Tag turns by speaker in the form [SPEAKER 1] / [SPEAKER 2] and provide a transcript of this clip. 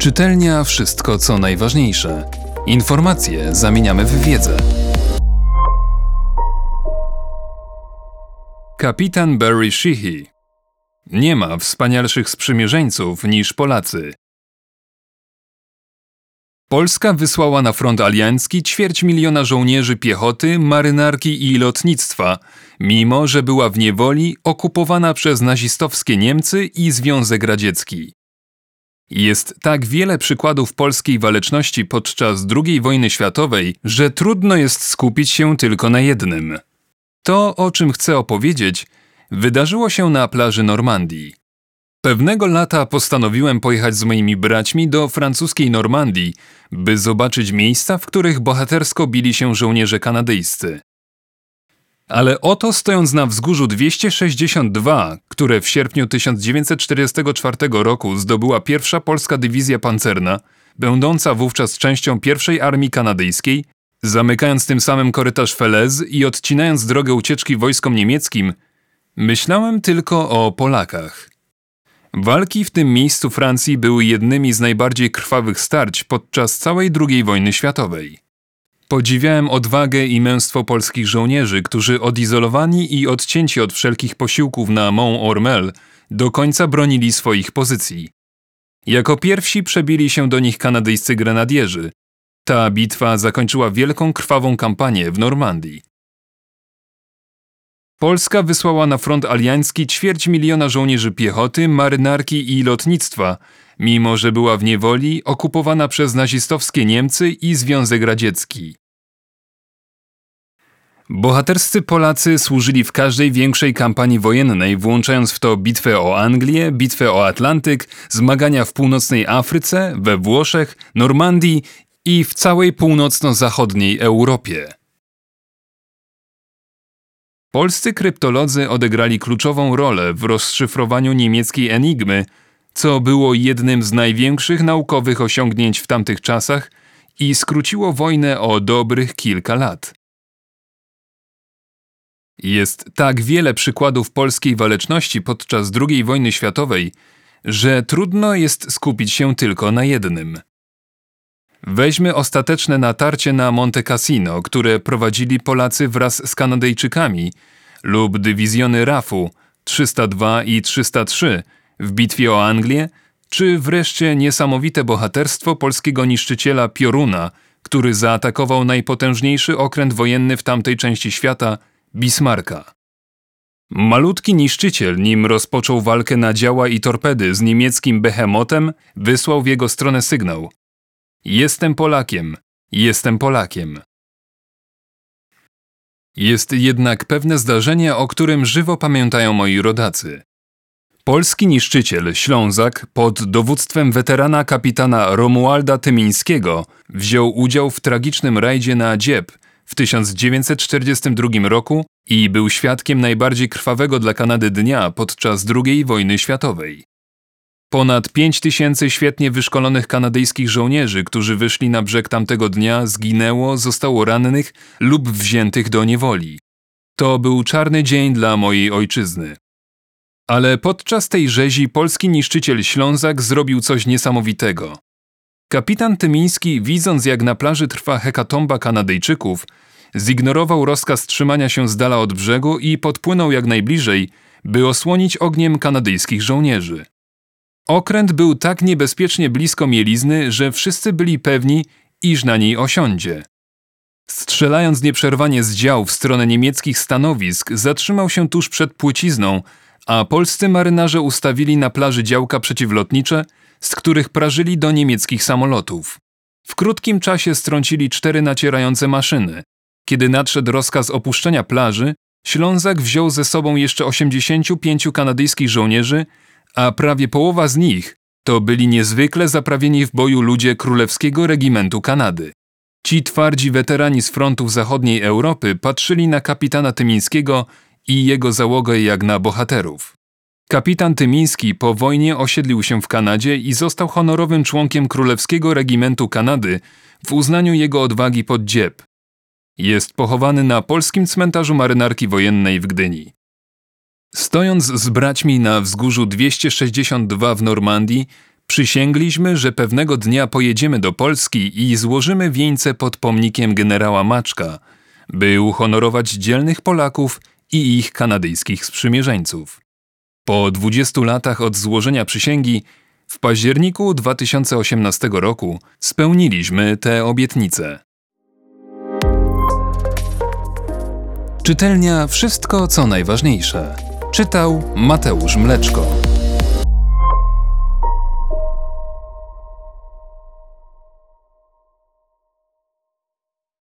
[SPEAKER 1] Czytelnia wszystko co najważniejsze. Informacje zamieniamy w wiedzę. Kapitan Barry Sheehy Nie ma wspanialszych sprzymierzeńców niż Polacy. Polska wysłała na front aliancki ćwierć miliona żołnierzy piechoty, marynarki i lotnictwa, mimo że była w niewoli okupowana przez nazistowskie Niemcy i Związek Radziecki. Jest tak wiele przykładów polskiej waleczności podczas II wojny światowej, że trudno jest skupić się tylko na jednym. To, o czym chcę opowiedzieć, wydarzyło się na plaży Normandii. Pewnego lata postanowiłem pojechać z moimi braćmi do francuskiej Normandii, by zobaczyć miejsca, w których bohatersko bili się żołnierze kanadyjscy. Ale oto stojąc na wzgórzu 262, które w sierpniu 1944 roku zdobyła pierwsza polska dywizja pancerna, będąca wówczas częścią pierwszej armii kanadyjskiej, zamykając tym samym korytarz Felez i odcinając drogę ucieczki wojskom niemieckim, myślałem tylko o Polakach. Walki w tym miejscu Francji były jednymi z najbardziej krwawych starć podczas całej II wojny światowej. Podziwiałem odwagę i męstwo polskich żołnierzy, którzy odizolowani i odcięci od wszelkich posiłków na Mont Ormel do końca bronili swoich pozycji. Jako pierwsi przebili się do nich kanadyjscy grenadierzy. Ta bitwa zakończyła wielką krwawą kampanię w Normandii. Polska wysłała na front aliancki ćwierć miliona żołnierzy piechoty, marynarki i lotnictwa, mimo że była w niewoli okupowana przez nazistowskie Niemcy i Związek Radziecki. Bohaterscy Polacy służyli w każdej większej kampanii wojennej, włączając w to bitwę o Anglię, bitwę o Atlantyk, zmagania w północnej Afryce, we Włoszech, Normandii i w całej północno-zachodniej Europie. Polscy kryptolodzy odegrali kluczową rolę w rozszyfrowaniu niemieckiej enigmy, co było jednym z największych naukowych osiągnięć w tamtych czasach i skróciło wojnę o dobrych kilka lat. Jest tak wiele przykładów polskiej waleczności podczas II wojny światowej, że trudno jest skupić się tylko na jednym. Weźmy ostateczne natarcie na Monte Cassino, które prowadzili Polacy wraz z Kanadyjczykami, lub dywizjony RAF-u 302 i 303 w bitwie o Anglię, czy wreszcie niesamowite bohaterstwo polskiego niszczyciela Pioruna, który zaatakował najpotężniejszy okręt wojenny w tamtej części świata Bismarcka. Malutki niszczyciel, nim rozpoczął walkę na działa i torpedy z niemieckim behemotem, wysłał w jego stronę sygnał: Jestem Polakiem, jestem Polakiem. Jest jednak pewne zdarzenie, o którym żywo pamiętają moi rodacy. Polski niszczyciel Ślązak pod dowództwem weterana kapitana Romualda Tymińskiego wziął udział w tragicznym rajdzie na Dzieb w 1942 roku i był świadkiem najbardziej krwawego dla Kanady dnia podczas II wojny światowej. Ponad 5 tysięcy świetnie wyszkolonych kanadyjskich żołnierzy, którzy wyszli na brzeg tamtego dnia, zginęło, zostało rannych lub wziętych do niewoli. To był czarny dzień dla mojej ojczyzny. Ale podczas tej rzezi polski niszczyciel Ślązak zrobił coś niesamowitego. Kapitan Tymiński, widząc jak na plaży trwa hekatomba Kanadyjczyków, zignorował rozkaz trzymania się z dala od brzegu i podpłynął jak najbliżej, by osłonić ogniem kanadyjskich żołnierzy. Okręt był tak niebezpiecznie blisko mielizny, że wszyscy byli pewni, iż na niej osiądzie. Strzelając nieprzerwanie z dział w stronę niemieckich stanowisk, zatrzymał się tuż przed płycizną, a polscy marynarze ustawili na plaży działka przeciwlotnicze, z których prażyli do niemieckich samolotów. W krótkim czasie strącili cztery nacierające maszyny. Kiedy nadszedł rozkaz opuszczenia plaży, Ślązak wziął ze sobą jeszcze 85 kanadyjskich żołnierzy a prawie połowa z nich to byli niezwykle zaprawieni w boju ludzie Królewskiego Regimentu Kanady. Ci twardzi weterani z frontów zachodniej Europy patrzyli na kapitana Tymińskiego i jego załogę jak na bohaterów. Kapitan Tymiński po wojnie osiedlił się w Kanadzie i został honorowym członkiem Królewskiego Regimentu Kanady w uznaniu jego odwagi pod dzieb. Jest pochowany na polskim cmentarzu marynarki wojennej w Gdyni. Stojąc z braćmi na wzgórzu 262 w Normandii, Przysięgliśmy, że pewnego dnia pojedziemy do Polski i złożymy wieńce pod pomnikiem generała Maczka, by uhonorować dzielnych Polaków i ich kanadyjskich sprzymierzeńców. Po 20 latach od złożenia przysięgi, w październiku 2018 roku spełniliśmy te obietnice. Czytelnia Wszystko co najważniejsze. Czytał Mateusz Mleczko.